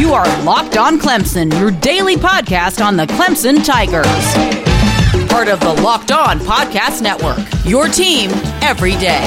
You are Locked On Clemson, your daily podcast on the Clemson Tigers. Part of the Locked On Podcast Network, your team every day.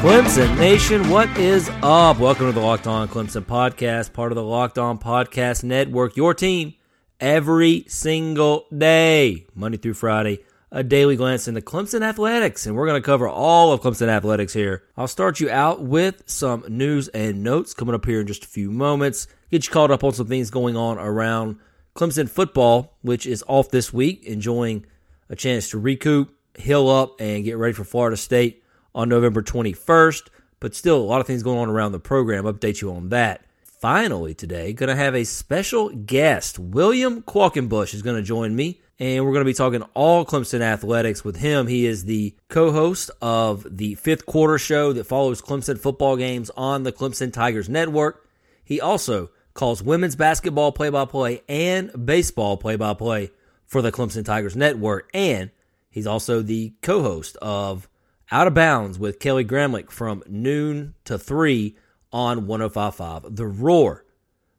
Clemson Nation, what is up? Welcome to the Locked On Clemson podcast, part of the Locked On Podcast Network, your team every single day, Monday through Friday a daily glance into Clemson athletics, and we're going to cover all of Clemson athletics here. I'll start you out with some news and notes coming up here in just a few moments. Get you caught up on some things going on around Clemson football, which is off this week, enjoying a chance to recoup, heal up, and get ready for Florida State on November 21st. But still, a lot of things going on around the program. Update you on that. Finally, today, going to have a special guest. William Qualkinbush is going to join me and we're going to be talking all Clemson athletics with him. He is the co host of the fifth quarter show that follows Clemson football games on the Clemson Tigers Network. He also calls women's basketball play by play and baseball play by play for the Clemson Tigers Network. And he's also the co host of Out of Bounds with Kelly Gramlich from noon to 3 on 1055 The Roar.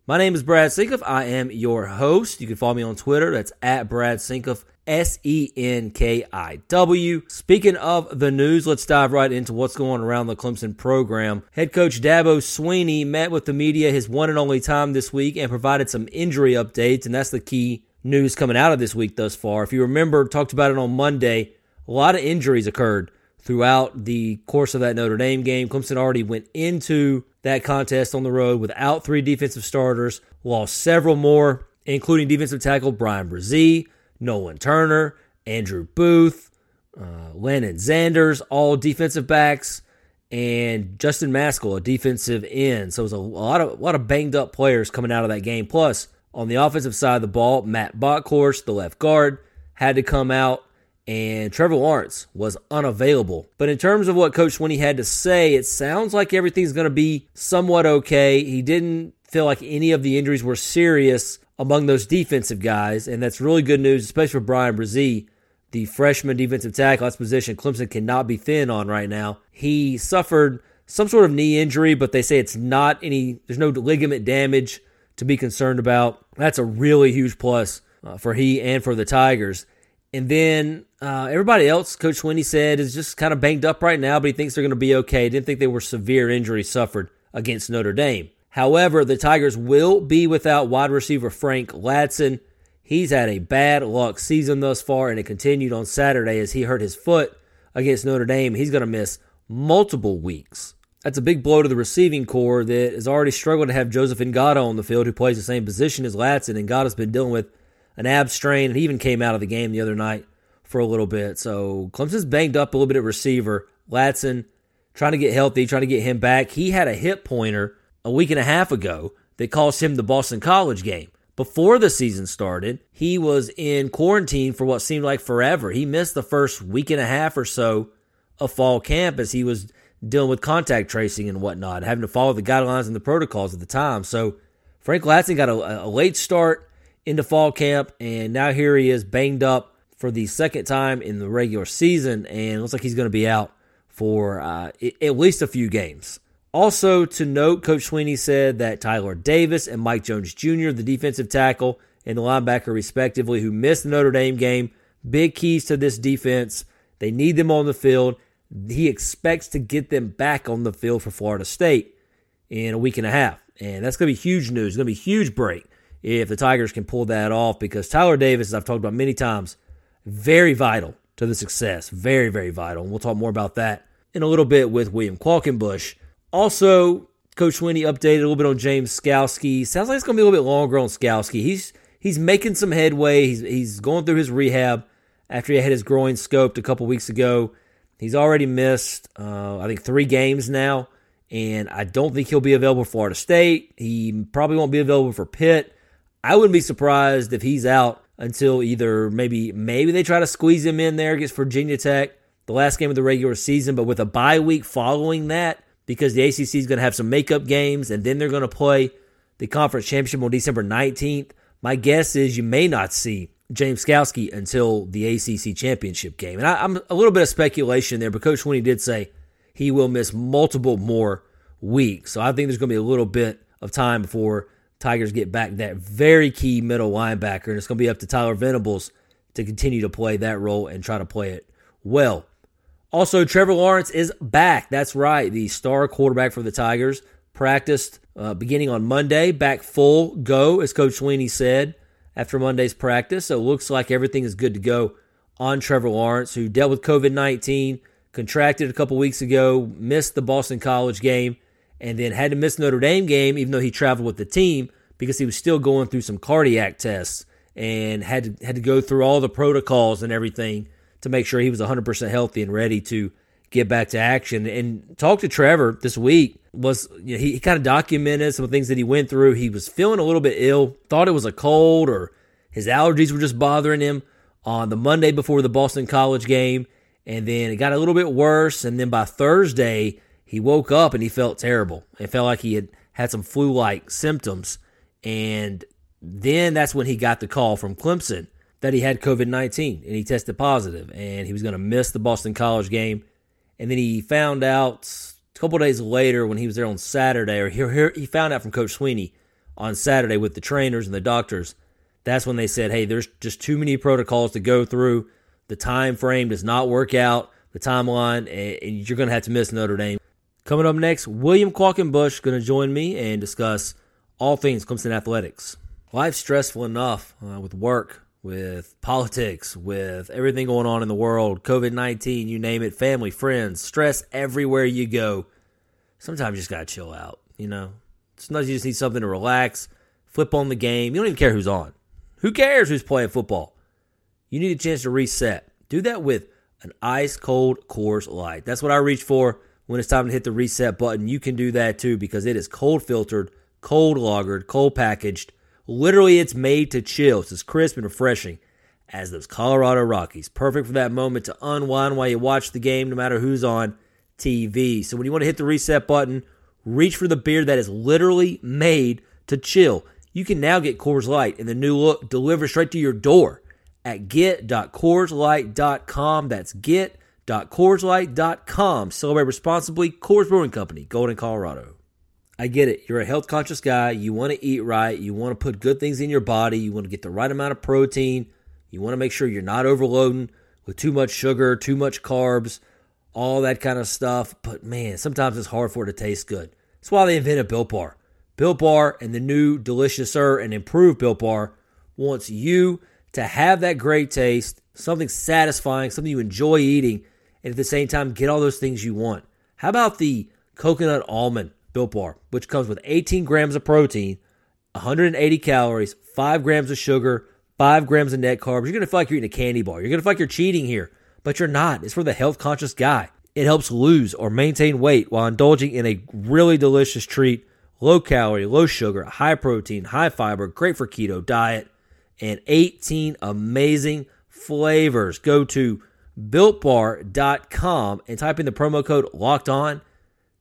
My name is Brad Senkiw. I am your host. You can follow me on Twitter. That's at Brad Senkiw, S E N K I W. Speaking of the news, let's dive right into what's going on around the Clemson program. Head coach Dabo Swinney met with the media his one and only time this week and provided some injury updates, and that's the key news coming out of this week thus far. If you remember, talked about it on Monday, a lot of injuries occurred throughout the course of that Notre Dame game. Clemson already went into that contest on the road without three defensive starters, lost several more, including defensive tackle Bryan Bresee, Nolan Turner, Andrew Booth, uh, Lannden Zanders, all defensive backs, and Justin Mascoll, a defensive end. So it was a lot of a lot of banged up players coming out of that game. Plus, on the offensive side of the ball, Matt Bockhorst, the left guard, had to come out and Trevor Lawrence was unavailable. But in terms of what Coach Swinney had to say, it sounds like everything's going to be somewhat okay. He didn't feel like any of the injuries were serious among those defensive guys, and that's really good news, especially for Bryan Bresee, the freshman defensive tackle. That's position Clemson cannot be thin on right now. He suffered some sort of knee injury, but they say it's not any, there's no ligament damage to be concerned about. That's a really huge plus uh, for he and for the Tigers. And then uh, everybody else, Coach Swinney said, is just kind of banged up right now, but he thinks they're going to be okay. Didn't think they were severe injuries suffered against Notre Dame. However, the Tigers will be without wide receiver Frank Ladson. He's had a bad luck season thus far, and it continued on Saturday as he hurt his foot against Notre Dame. He's going to miss multiple weeks. That's a big blow to the receiving corps that has already struggled to have Joseph Ngata on the field, who plays the same position as Ladson. Ngata's been dealing with an ab strain, and he even came out of the game the other night for a little bit. So Clemson's banged up a little bit at receiver. Ladson trying to get healthy, trying to get him back. He had a hip pointer a week and a half ago that cost him the Boston College game. Before the season started, he was in quarantine for what seemed like forever. He missed the first week and a half or so of fall camp as he was dealing with contact tracing and whatnot, having to follow the guidelines and the protocols at the time. So Frank Ladson got a, a late start into fall camp, and now here he is banged up for the second time in the regular season, and looks like he's going to be out for uh, at least a few games. Also, to note, Coach Swinney said that Tyler Davis and Mike Jones Jr., the defensive tackle and the linebacker, respectively, who missed the Notre Dame game, big keys to this defense. They need them on the field. He expects to get them back on the field for Florida State in a week and a half. And that's going to be huge news. It's going to be a huge break if the Tigers can pull that off because Tyler Davis, as I've talked about many times, very vital to the success. Very, very vital. And we'll talk more about that in a little bit with William Qualkinbush. Also, Coach Swinney updated a little bit on James Skalski. Sounds like it's going to be a little bit longer on Skalski. He's he's making some headway. He's he's going through his rehab after he had his groin scoped a couple weeks ago. He's already missed, uh, I think, three games now, and I don't think he'll be available for Florida State. He probably won't be available for Pitt. I wouldn't be surprised if he's out until either maybe maybe they try to squeeze him in there against Virginia Tech, the last game of the regular season, but with a bye week following that, because the ACC is going to have some makeup games and then they're going to play the conference championship on December 19th. My guess is you may not see James Skalski until the ACC championship game. And I, am a little bit of speculation there, but Coach Swinney did say he will miss multiple more weeks. So I think there's going to be a little bit of time before Tigers get back that very key middle linebacker. And it's going to be up to Tyler Venables to continue to play that role and try to play it well. Also, Trevor Lawrence is back. That's right. The star quarterback for the Tigers practiced uh, beginning on Monday, back full go, as Coach Swinney said after Monday's practice. So it looks like everything is good to go on Trevor Lawrence, who dealt with COVID 19, contracted a couple weeks ago, missed the Boston College game, and then had to miss Notre Dame game, even though he traveled with the team because he was still going through some cardiac tests and had to, had to go through all the protocols and everything to make sure he was 100% healthy and ready to get back to action. And talk to Trevor this week was you know, he, he kind of documented some of the things that he went through. He was feeling a little bit ill, thought it was a cold or his allergies were just bothering him on the Monday before the Boston College game. And then it got a little bit worse. And then by Thursday, he woke up and he felt terrible. It felt like he had had some flu like symptoms. And then that's when he got the call from Clemson that he had COVID 19 and he tested positive and he was going to miss the Boston College game. And then he found out a couple days later when he was there on Saturday, or he, he found out from Coach Swinney on Saturday with the trainers and the doctors. That's when they said, hey, there's just too many protocols to go through. The time frame does not work out, the timeline, and you're going to have to miss Notre Dame. Coming up next, William Qualkinbush going to join me and discuss all things Clemson athletics. Life's stressful enough uh, with work, with politics, with everything going on in the world, COVID 19, you name it, family, friends, stress everywhere you go. Sometimes you just got to chill out, you know? Sometimes you just need something to relax, flip on the game. You don't even care who's on. Who cares who's playing football? You need a chance to reset. Do that with an ice cold Coors Light. That's what I reach for when it's time to hit the reset button. You can do that too because it is cold filtered, cold lagered, cold packaged Literally, it's made to chill. It's as crisp and refreshing as those Colorado Rockies. Perfect for that moment to unwind while you watch the game, no matter who's on TV. So when you want to hit the reset button, reach for the beer that is literally made to chill. You can now get Coors Light in the new look delivered straight to your door at get.coorslight.com. That's get.coorslight.com. Celebrate responsibly. Coors Brewing Company, Golden, Colorado. I get it. You're a health conscious guy. You want to eat right. You want to put good things in your body. You want to get the right amount of protein. You want to make sure you're not overloading with too much sugar, too much carbs, all that kind of stuff. But man, sometimes it's hard for it to taste good. That's why they invented Built Bar. Built Bar and the new deliciouser and improved Built Bar wants you to have that great taste, something satisfying, something you enjoy eating, and at the same time get all those things you want. How about the coconut almond? Built Bar, which comes with 18 grams of protein, 180 calories, 5 grams of sugar, 5 grams of net carbs. You're going to feel like you're eating a candy bar. You're going to feel like you're cheating here, but you're not. It's for the health conscious guy. It helps lose or maintain weight while indulging in a really delicious treat. Low calorie, low sugar, high protein, high fiber, great for keto diet, and 18 amazing flavors. Go to builtbar.com and type in the promo code locked on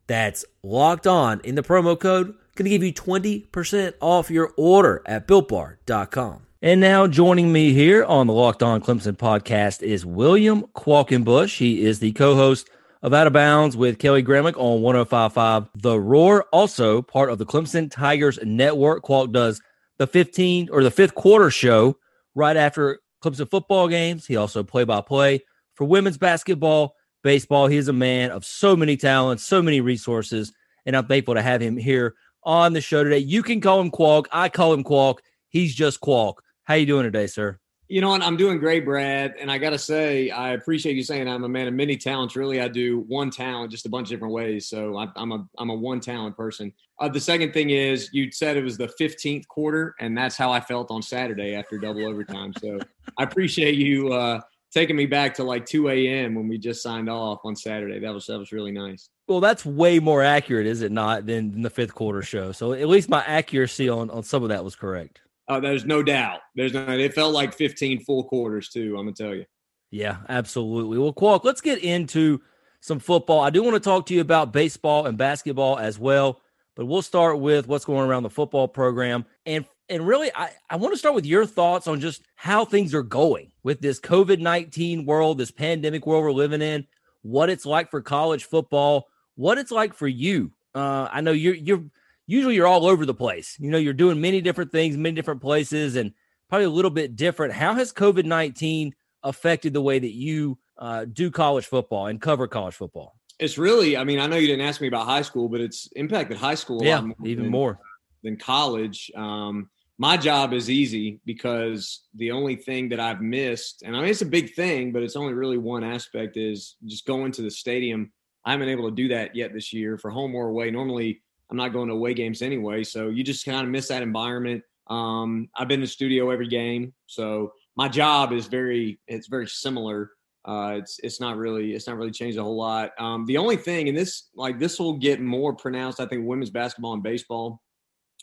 that's locked on in the promo code. Going to give you 20% off your order at builtbar.com. And now joining me here on the Locked On Clemson podcast is William Qualkinbush. He is the co-host of Out of Bounds with Kelly Gramlich on 105.5 The Roar. Also part of the Clemson Tigers Network. Qualk does the 15 or the fifth quarter show right after Clemson football games. He also play-by-play for women's basketball baseball. He is a man of so many talents, so many resources, and I'm thankful to have him here on the show today. You can call him Qualk. I call him Qualk. He's just Qualk. How you doing today, sir? You know what? I'm doing great, Brad. And I got to say, I appreciate you saying I'm a man of many talents. Really, I do one talent just a bunch of different ways. So I, am a I'm a one talent person. Uh, the second thing is, you said it was the 15th quarter, and that's how I felt on Saturday after double overtime. So I appreciate you uh, taking me back to like 2 a.m. when we just signed off on Saturday. That was that was really nice. Well, that's way more accurate, is it not, than, than the fifth quarter show? So at least my accuracy on, on some of that was correct. Uh, there's no doubt. There's no. It felt like 15 full quarters too. I'm gonna tell you. Yeah, absolutely. Well, Qualk, let's get into some football. I do want to talk to you about baseball and basketball as well, but we'll start with what's going around the football program. And and really, I, I want to start with your thoughts on just how things are going with this COVID 19 world, this pandemic world we're living in, what it's like for college football, what it's like for you. Uh, I know you're, you're usually you're all over the place. You know, you're doing many different things, many different places, and probably a little bit different. How has COVID 19 affected the way that you uh, do college football and cover college football? It's really, I mean, I know you didn't ask me about high school, but it's impacted high school yeah, more even than, more than college. Um, my job is easy because the only thing that I've missed, and I mean, it's a big thing, but it's only really one aspect is just going to the stadium. I haven't been able to do that yet this year for home or away. Normally, I'm not going to away games anyway. So you just kind of miss that environment. Um, I've been in the studio every game. So my job is very, it's very similar. Uh, it's it's not really it's not really changed a whole lot. Um, the only thing, and this like this will get more pronounced, I think, women's basketball and baseball,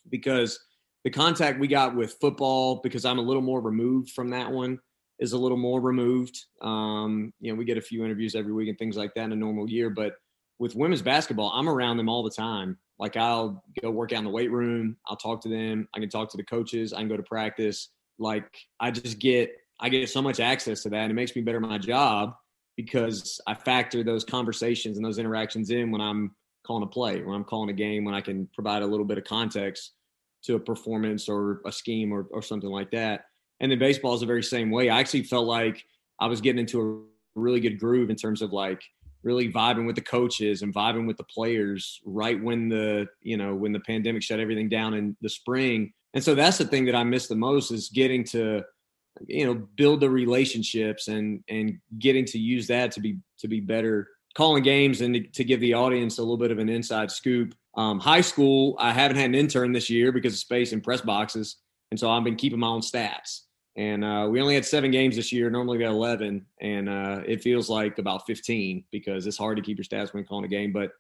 because the contact we got with football because I'm a little more removed from that one is a little more removed. Um, you know, we get a few interviews every week and things like that in a normal year, but with women's basketball, I'm around them all the time. Like I'll go work out in the weight room, I'll talk to them, I can talk to the coaches, I can go to practice. Like I just get I get so much access to that and it makes me better my job because I factor those conversations and those interactions in when I'm calling a play, when I'm calling a game, when I can provide a little bit of context to a performance or a scheme or, or something like that. And then baseball is the very same way. I actually felt like I was getting into a really good groove in terms of like really vibing with the coaches and vibing with the players right when the, you know, when the pandemic shut everything down in the spring. And so that's the thing that I miss the most is getting to, you know, build the relationships and and getting to use that to be to be better calling games and to, to give the audience a little bit of an inside scoop um, high school, I haven't had an intern this year because of space in press boxes, and so I've been keeping my own stats. And uh, we only had seven games this year. Normally we got eleven, and uh, it feels like about fifteen because it's hard to keep your stats when calling a game. But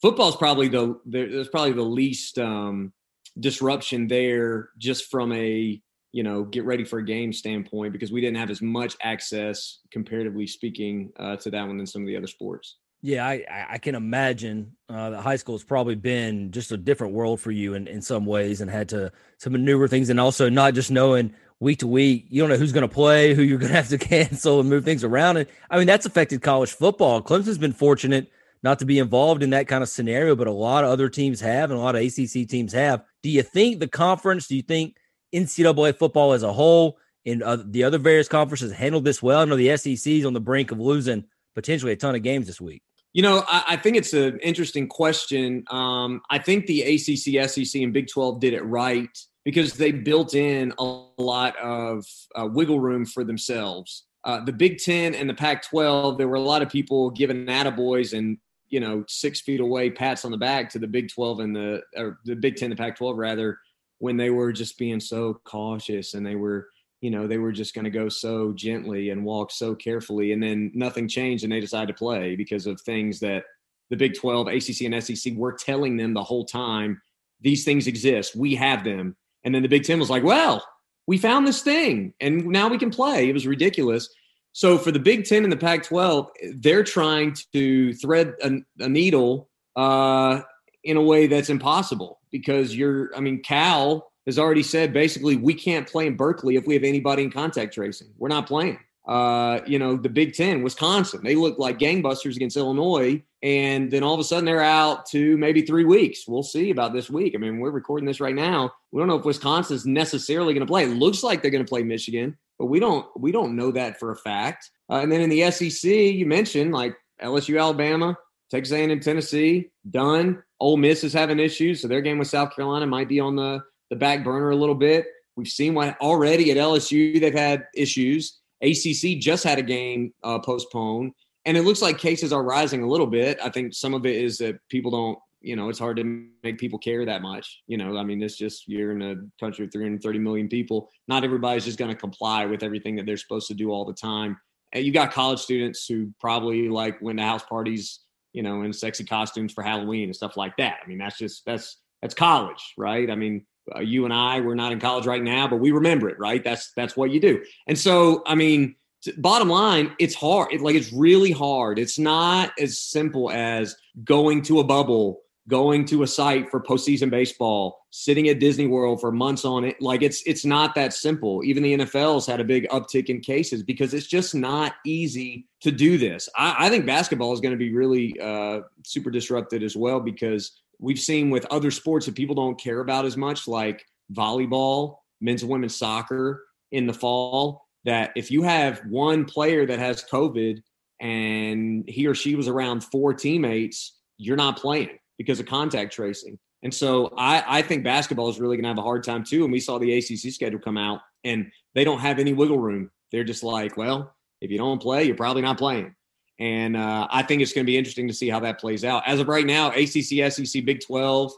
football is probably the there's probably the least um, disruption there, just from a you know get ready for a game standpoint because we didn't have as much access comparatively speaking uh, to that one than some of the other sports. Yeah, I, I can imagine uh, that high school has probably been just a different world for you in, in some ways and had to to maneuver things and also not just knowing week to week, you don't know who's going to play, who you're going to have to cancel and move things around. And I mean, that's affected college football. Clemson's been fortunate not to be involved in that kind of scenario, but a lot of other teams have and a lot of ACC teams have. Do you think the conference, do you think NCAA football as a whole and uh, the other various conferences handled this well? I know the SEC is on the brink of losing potentially a ton of games this week. You know, I, I think it's an interesting question. Um, I think the ACC, SEC, and Big 12 did it right because they built in a lot of uh, wiggle room for themselves. Uh, the Big 10 and the Pac 12, there were a lot of people giving attaboys and, you know, six feet away pats on the back to the Big 12 and the, or the Big 10, the Pac 12 rather, when they were just being so cautious and they were – you know, they were just going to go so gently and walk so carefully. And then nothing changed and they decided to play because of things that the Big 12, ACC, and SEC were telling them the whole time these things exist. We have them. And then the Big 10 was like, well, we found this thing and now we can play. It was ridiculous. So for the Big 10 and the Pac 12, they're trying to thread a, a needle uh, in a way that's impossible because you're, I mean, Cal has already said basically we can't play in Berkeley if we have anybody in contact tracing. We're not playing. Uh, you know, the Big Ten, Wisconsin, they look like gangbusters against Illinois. And then all of a sudden they're out to maybe three weeks. We'll see about this week. I mean, we're recording this right now. We don't know if Wisconsin's necessarily going to play. It looks like they're going to play Michigan, but we don't we don't know that for a fact. Uh, and then in the SEC, you mentioned like LSU, Alabama, Texas A&M, Tennessee, done. Ole Miss is having issues, so their game with South Carolina might be on the the back burner a little bit. We've seen what already at LSU they've had issues. ACC just had a game uh, postponed, and it looks like cases are rising a little bit. I think some of it is that people don't, you know, it's hard to make people care that much. You know, I mean, it's just you're in a country of 330 million people. Not everybody's just going to comply with everything that they're supposed to do all the time. And you got college students who probably like went to house parties, you know, in sexy costumes for Halloween and stuff like that. I mean, that's just that's that's college, right? I mean, uh, you and I, we're not in college right now, but we remember it, right? That's that's what you do. And so, I mean, t- bottom line, it's hard. It, like it's really hard. It's not as simple as going to a bubble going to a site for postseason baseball, sitting at Disney World for months on it. Like it's it's not that simple. Even the NFL's had a big uptick in cases because it's just not easy to do this. I, I think basketball is going to be really uh, super disrupted as well because we've seen with other sports that people don't care about as much, like volleyball, men's and women's soccer in the fall. That if you have one player that has COVID and he or she was around four teammates, you're not playing because of contact tracing. And so I, I think basketball is really going to have a hard time too. And we saw the ACC schedule come out, and they don't have any wiggle room. They're just like, well, if you don't play, you're probably not playing. And uh, I think it's going to be interesting to see how that plays out. As of right now, ACC, SEC, Big 12,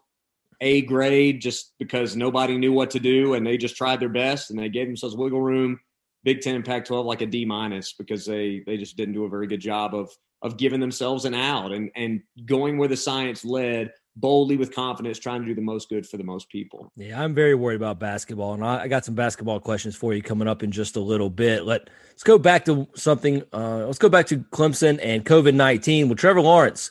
A grade, just because nobody knew what to do and they just tried their best and they gave themselves wiggle room. Big 10 and Pac 12 like a D minus because they they just didn't do a very good job of of giving themselves an out and and going where the science led boldly with confidence, trying to do the most good for the most people. Yeah, I'm very worried about basketball, and I, I got some basketball questions for you coming up in just a little bit. Let Let's go back to something. Uh, let's go back to Clemson and COVID 19 with Trevor Lawrence.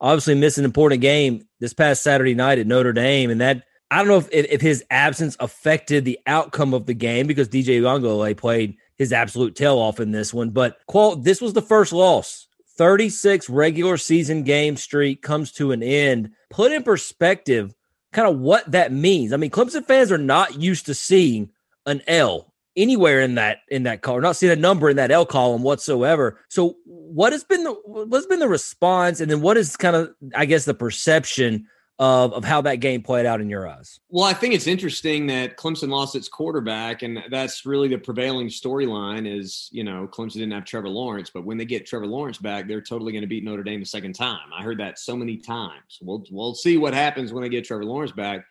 Obviously, missed an important game this past Saturday night at Notre Dame, and that I don't know if, if his absence affected the outcome of the game because DJ Uiagalelei played his absolute tail off in this one. But qual, this was the first loss 36 regular season game streak comes to an end. Put in perspective kind of what that means. I mean, Clemson fans are not used to seeing an L anywhere in that in that column, not seeing a number in that L column whatsoever. So what has been the what's been the response and then what is kind of I guess the perception of, of how that game played out in your eyes? Well, I think it's interesting that Clemson lost its quarterback, and that's really the prevailing storyline. Is you know Clemson didn't have Trevor Lawrence, but when they get Trevor Lawrence back, they're totally going to beat Notre Dame the second time. I heard that so many times. We'll we'll see what happens when they get Trevor Lawrence back.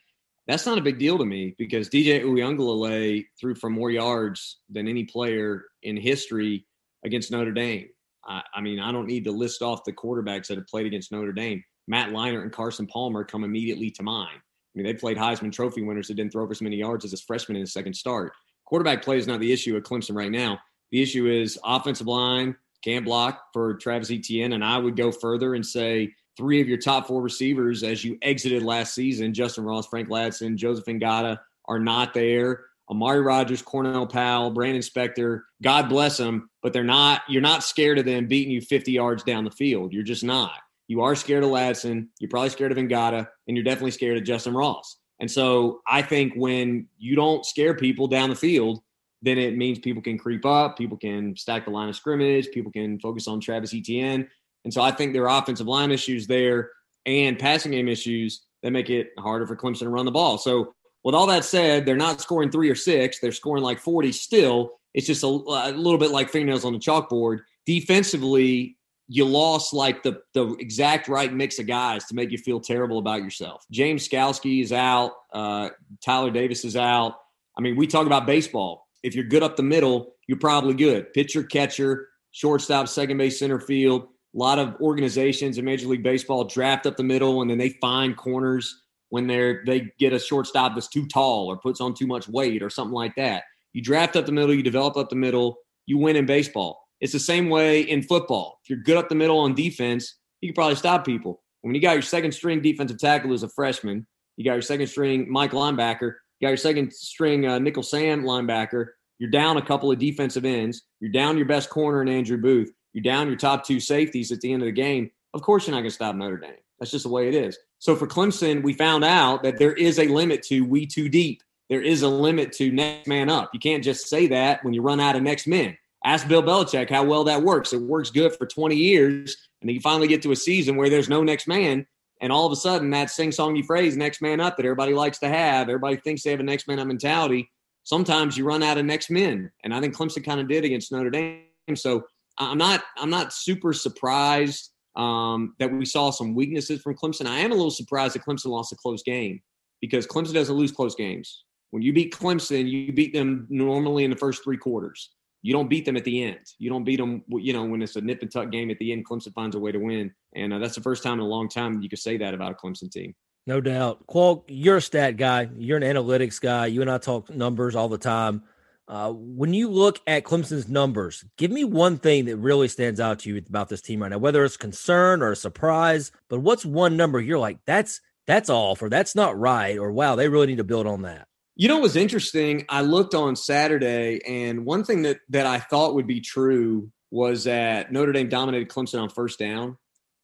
That's not a big deal to me because DJ Uiagalelei threw for more yards than any player in history against Notre Dame. I, I mean, I don't need to list off the quarterbacks that have played against Notre Dame. Matt Leinart and Carson Palmer come immediately to mind. I mean, they played Heisman Trophy winners that didn't throw for as many yards as his freshman in his second start. Quarterback play is not the issue at Clemson right now. The issue is offensive line can't block for Travis Etienne, and I would go further and say three of your top four receivers as you exited last season, Justin Ross, Frank Ladson, Joseph Ngata, are not there. Amari Rodgers, Cornell Powell, Brannon Spector, God bless them, but they're not, you're not scared of them beating you 50 yards down the field. You're just not. You are scared of Ladson. You're probably scared of Ngata, and you're definitely scared of Justin Ross. And so I think when you don't scare people down the field, then it means people can creep up, people can stack the line of scrimmage, people can focus on Travis Etienne. And so I think there are offensive line issues there and passing game issues that make it harder for Clemson to run the ball. So with all that said, they're not scoring three or six; they're scoring like forty still. It's just a, a little bit like fingernails on the chalkboard. Defensively, you lost like the the exact right mix of guys to make you feel terrible about yourself. James Skalski is out. Uh, Tyler Davis is out. I mean, we talk about baseball. If you're good up the middle, you're probably good. Pitcher, catcher, shortstop, second base, center field. A lot of organizations in Major League Baseball draft up the middle, and then they find corners when they're they get a shortstop that's too tall or puts on too much weight or something like that. You draft up the middle, you develop up the middle, you win in baseball. It's the same way in football. If you're good up the middle on defense, you can probably stop people. When you got your second string defensive tackle as a freshman, you got your second string Mike linebacker, you got your second string uh, nickel Sam linebacker. You're down a couple of defensive ends. You're down your best corner in Andrew Booth. You're down your top two safeties at the end of the game. Of course, you're not going to stop Notre Dame. That's just the way it is. So for Clemson, we found out that there is a limit to we too deep. There is a limit to next man up. You can't just say that when you run out of next men. Ask Bill Belichick how well that works. It works good for 20 years, and then you finally get to a season where there's no next man, and all of a sudden that sing-songy phrase "next man up" that everybody likes to have, everybody thinks they have a next man up mentality. Sometimes you run out of next men, and I think Clemson kind of did against Notre Dame. So I'm not I'm not super surprised um, that we saw some weaknesses from Clemson. I am a little surprised that Clemson lost a close game because Clemson doesn't lose close games. When you beat Clemson, you beat them normally in the first three quarters you don't beat them at the end. You don't beat them, you know, when it's a nip and tuck game at the end. Clemson finds a way to win, and uh, that's the first time in a long time you could say that about a Clemson team. No doubt, Qual. You're a stat guy. You're an analytics guy. You and I talk numbers all the time. Uh, when you look at Clemson's numbers, give me one thing that really stands out to you about this team right now, whether it's concern or a surprise. But what's one number you're like, that's that's off, or that's not right, or wow, they really need to build on that. You know what was interesting? I looked on Saturday, and one thing that that I thought would be true was that Notre Dame dominated Clemson on first down,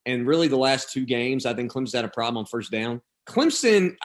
and really the last two games, I think Clemson had a problem on first down. Clemson,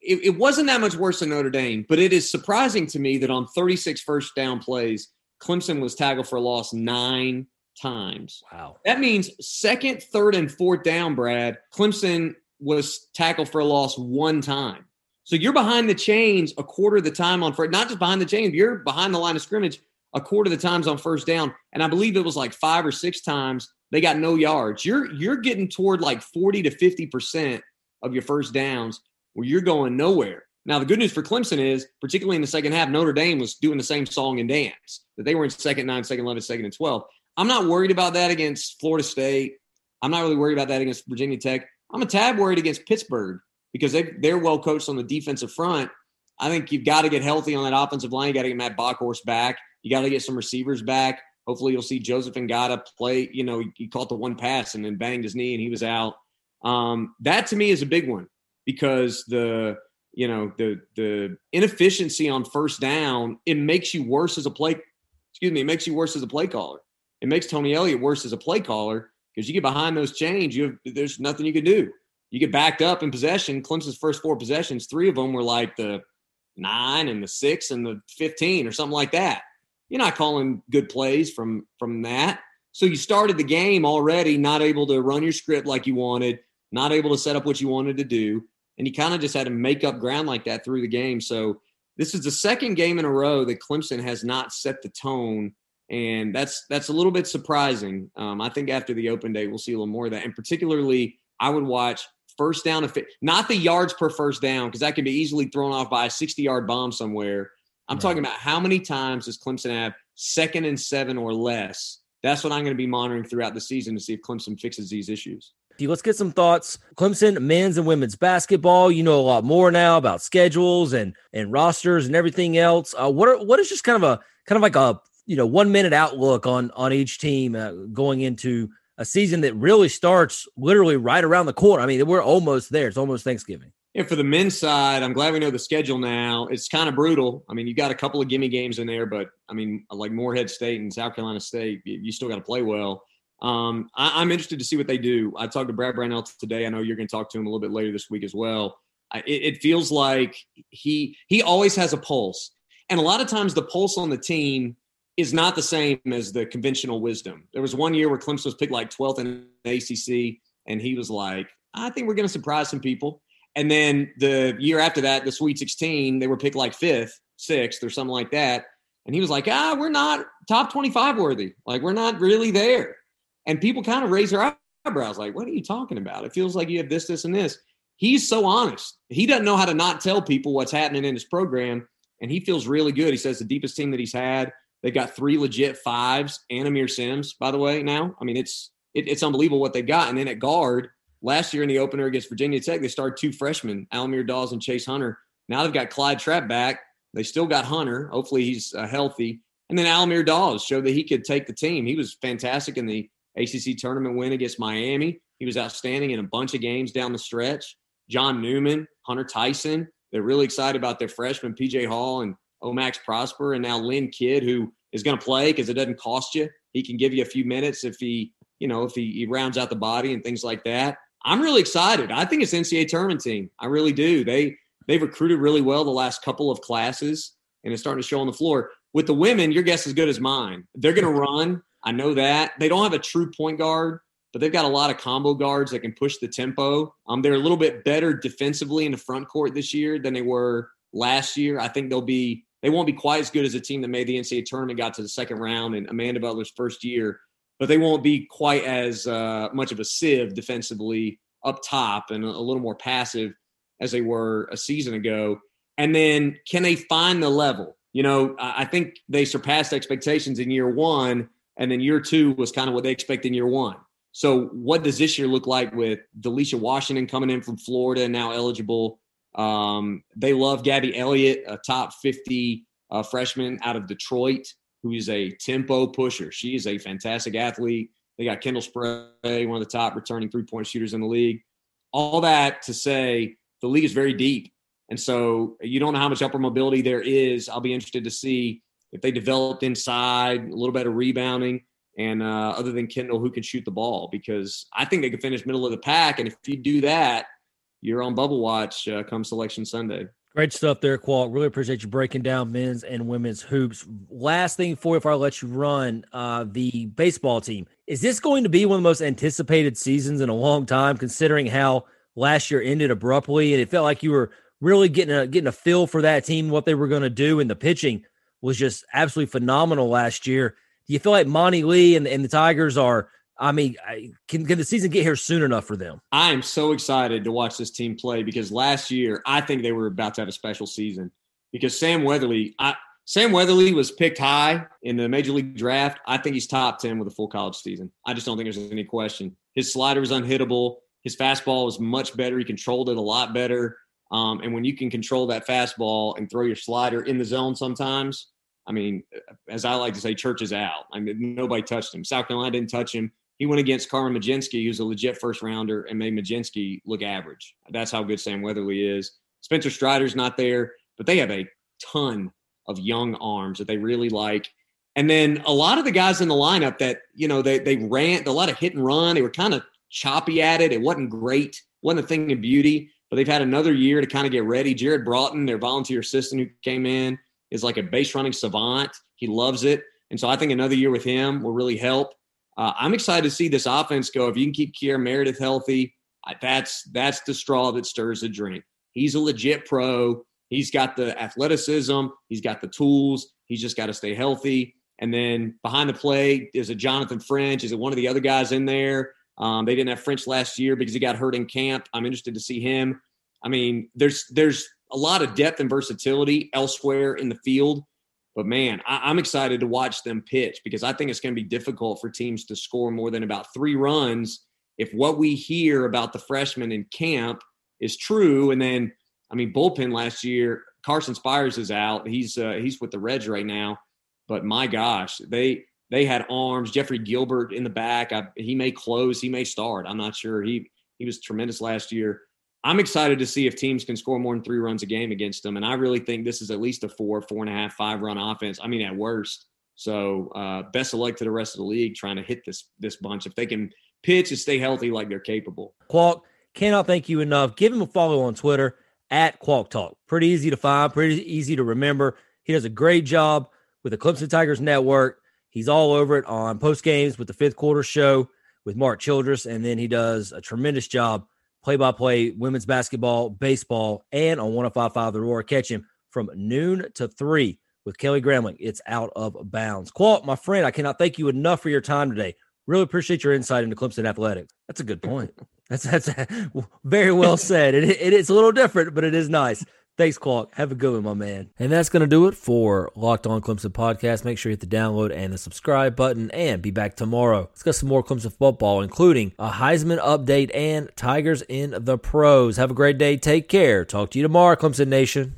it, it, wasn't that much worse than Notre Dame, but it is surprising to me that on 36 first down plays, Clemson was tackled for a loss nine times. Wow. That means second, third, and fourth down, Brad, Clemson was tackled for a loss one time. So you're behind the chains a quarter of the time on first, not just behind the chains, you're behind the line of scrimmage a quarter of the times on first down. And I believe it was like five or six times they got no yards. You're you're getting toward like 40 to 50 percent of your first downs where you're going nowhere. Now, the good news for Clemson is, particularly in the second half, Notre Dame was doing the same song and dance that they were in second nine, second 11, second and 12. I'm not worried about that against Florida State. I'm not really worried about that against Virginia Tech. I'm a tad worried against Pittsburgh because they, they're well coached on the defensive front. I think you've got to get healthy on that offensive line. You got to get Matt Bockhorst back. You got to get some receivers back. Hopefully, you'll see Joseph and Ngata play. You know, he caught the one pass and then banged his knee and he was out. Um, that to me is a big one because the you know the the inefficiency on first down it makes you worse as a play. Excuse me, it makes you worse as a play caller. It makes Tony Elliott worse as a play caller because you get behind those chains. You have, there's nothing you can do. You get backed up in possession. Clemson's first four possessions, three of them were like the nine and the six and the fifteen or something like that. You're not calling good plays from from that. So you started the game already not able to run your script like you wanted not able to set up what you wanted to do. And you kind of just had to make up ground like that through the game. So this is the second game in a row that Clemson has not set the tone. And that's that's a little bit surprising. Um, I think after the open day, we'll see a little more of that. And particularly, I would watch first down, not the yards per first down, because that can be easily thrown off by a 60 yard bomb somewhere. I'm right. talking about how many times does Clemson have second and seven or less? That's what I'm going to be monitoring throughout the season to see if Clemson fixes these issues. Let's get some thoughts. Clemson men's and women's basketball. You know a lot more now about schedules and and rosters and everything else. Uh, what are what is just kind of a kind of like a you know one minute outlook on on each team uh, going into a season that really starts literally right around the corner. I mean, we're almost there. It's almost Thanksgiving. And for the men's side, I'm glad we know the schedule now. It's kind of brutal. I mean, you got a couple of gimme games in there, but I mean, like Morehead State and South Carolina State, you, you still got to play well. Um, I, am interested to see what they do. I talked to Brad Brownell today. I know you're going to talk to him a little bit later this week as well. I, it, it feels like he he always has a pulse, and a lot of times the pulse on the team is not the same as the conventional wisdom. There was one year where Clemson was picked like 12th in ACC, and he was like, "I think we're going to surprise some people." And then the year after that, the Sweet 16, they were picked like fifth, sixth, or something like that. And he was like, "Ah, we're not top 25 worthy. Like we're not really there." And people kind of raise their eyebrows, like, what are you talking about? It feels like you have this, this, and this. He's so honest. He doesn't know how to not tell people what's happening in his program. And he feels really good. He says the deepest team that he's had. They've got three legit fives and Aamir Simms, by the way, now. I mean, it's it, it's unbelievable what they've got. And then at guard, last year in the opener against Virginia Tech, they started two freshmen, Al-Amir Dawes and Chase Hunter. Now they've got Clyde Trapp back. They still got Hunter. Hopefully he's uh, healthy. And then Al-Amir Dawes showed that he could take the team. He was fantastic in the ACC tournament win against Miami. He was outstanding in a bunch of games down the stretch. John Newman, Hunter Tyson, they're really excited about their freshman PJ Hall and Omax Prosper, and now Lynn Kidd, who is going to play because it doesn't cost you. He can give you a few minutes if he, you know, if he, he rounds out the body and things like that. I'm really excited. I think it's NCAA tournament team. I really do. They they've recruited really well the last couple of classes, and it's starting to show on the floor. With the women, your guess is good as mine. They're going to run. I know that they don't have a true point guard, but they've got a lot of combo guards that can push the tempo. Um, they're a little bit better defensively in the front court this year than they were last year. I think they'll be they won't be quite as good as a team that made the NCAA tournament, got to the second round, and Amanda Butler's first year, but they won't be quite as uh, much of a sieve defensively up top and a, little more passive as they were a season ago. And then can they find the level? You know, I think they surpassed expectations in year one and then year two was kind of what they expect in year one. So, what does this year look like with Delicia Washington coming in from Florida and now eligible? Um, they love Gabby Elliott, a top 50 a freshman out of Detroit who is a tempo pusher. She is a fantastic athlete. They got Kendall Spray, one of the top returning three point shooters in the league. All that to say, the league is very deep. And so you don't know how much upper mobility there is. I'll be interested to see if they developed inside, a little better rebounding, and uh, other than Kendall, who can shoot the ball, because I think they could finish middle of the pack. And if you do that, you're on bubble watch uh, come selection Sunday. Great stuff there, Qualk. Really appreciate you breaking down men's and women's hoops. Last thing for you before I let you run, uh, the baseball team. Is this going to be one of the most anticipated seasons in a long time, considering how last year ended abruptly and it felt like you were really getting a getting a feel for that team, what they were going to do, and the pitching was just absolutely phenomenal last year. Do you feel like Monty Lee and, and the Tigers are I mean, can, can the season get here soon enough for them? I am so excited to watch this team play because last year I think they were about to have a special season because Sam Weatherly, I, Sam Weatherly was picked high in the major league draft. I think he's top 10 with a full college season. I just don't think there's any question. His slider was unhittable. His fastball was much better. He controlled it a lot better. Um, and when you can control that fastball and throw your slider in the zone sometimes, I mean, as I like to say, church is out. I mean, nobody touched him. South Carolina didn't touch him he went against Carmen Mlodzinski, who's a legit first rounder, and made Mlodzinski look average. That's how good Sam Weatherly is. Spencer Strider's not there, but they have a ton of young arms that they really like. And then a lot of the guys in the lineup that, you know, they, they ran a lot of hit and run. They were kind of choppy at it. It wasn't great, wasn't a thing of beauty, but they've had another year to kind of get ready. Jared Broughton, their volunteer assistant who came in, is like a base running savant. He loves it. And so I think another year with him will really help. Uh, I'm excited to see this offense go. If you can keep Kier Meredith healthy, that's that's the straw that stirs the drink. He's a legit pro. He's got the athleticism. He's got the tools. He's just got to stay healthy. And then behind the plate is a Jonathan French. Is it one of the other guys in there? Um, they didn't have French last year because he got hurt in camp. I'm interested to see him. I mean, there's there's a lot of depth and versatility elsewhere in the field. But man, I, am excited to watch them pitch because I think it's going to be difficult for teams to score more than about three runs if what we hear about the freshmen in camp is true. And then, I mean, bullpen last year, Carson Spiers is out. He's uh, he's with the Reds right now. But my gosh, they they had arms. Geoffrey Gilbert in the back. I, he may close. He may start. I'm not sure. He he was tremendous last year. I'm excited to see if teams can score more than three runs a game against them. And I really think this is at least a four, four and a half, five run offense. I mean, at worst. So uh, best of luck to the rest of the league trying to hit this this bunch. If they can pitch and stay healthy like they're capable. Qualk, cannot thank you enough. Give him a follow on Twitter at Qualk Talk. Pretty easy to find, pretty easy to remember. He does a great job with the Clemson Tigers Network. He's all over it on post games with the fifth quarter show with Mark Childress, and then he does a tremendous job play by play women's basketball, baseball, and on 1055 The Roar. Catch him from noon to 3 with Kelly Gramlich. It's out of bounds. Qualk, my friend, I cannot thank you enough for your time today. Really appreciate your insight into Clemson athletics. That's a good point. That's that's very well said. It, it is a little different, but it is nice. Thanks, Clark. Have a good one, my man. And that's going to do it for Locked On Clemson podcast. Make sure you hit the download and the subscribe button and be back tomorrow. Let's get some more Clemson football, including a Heisman update and Tigers in the pros. Have a great day. Take care. Talk to you tomorrow, Clemson Nation.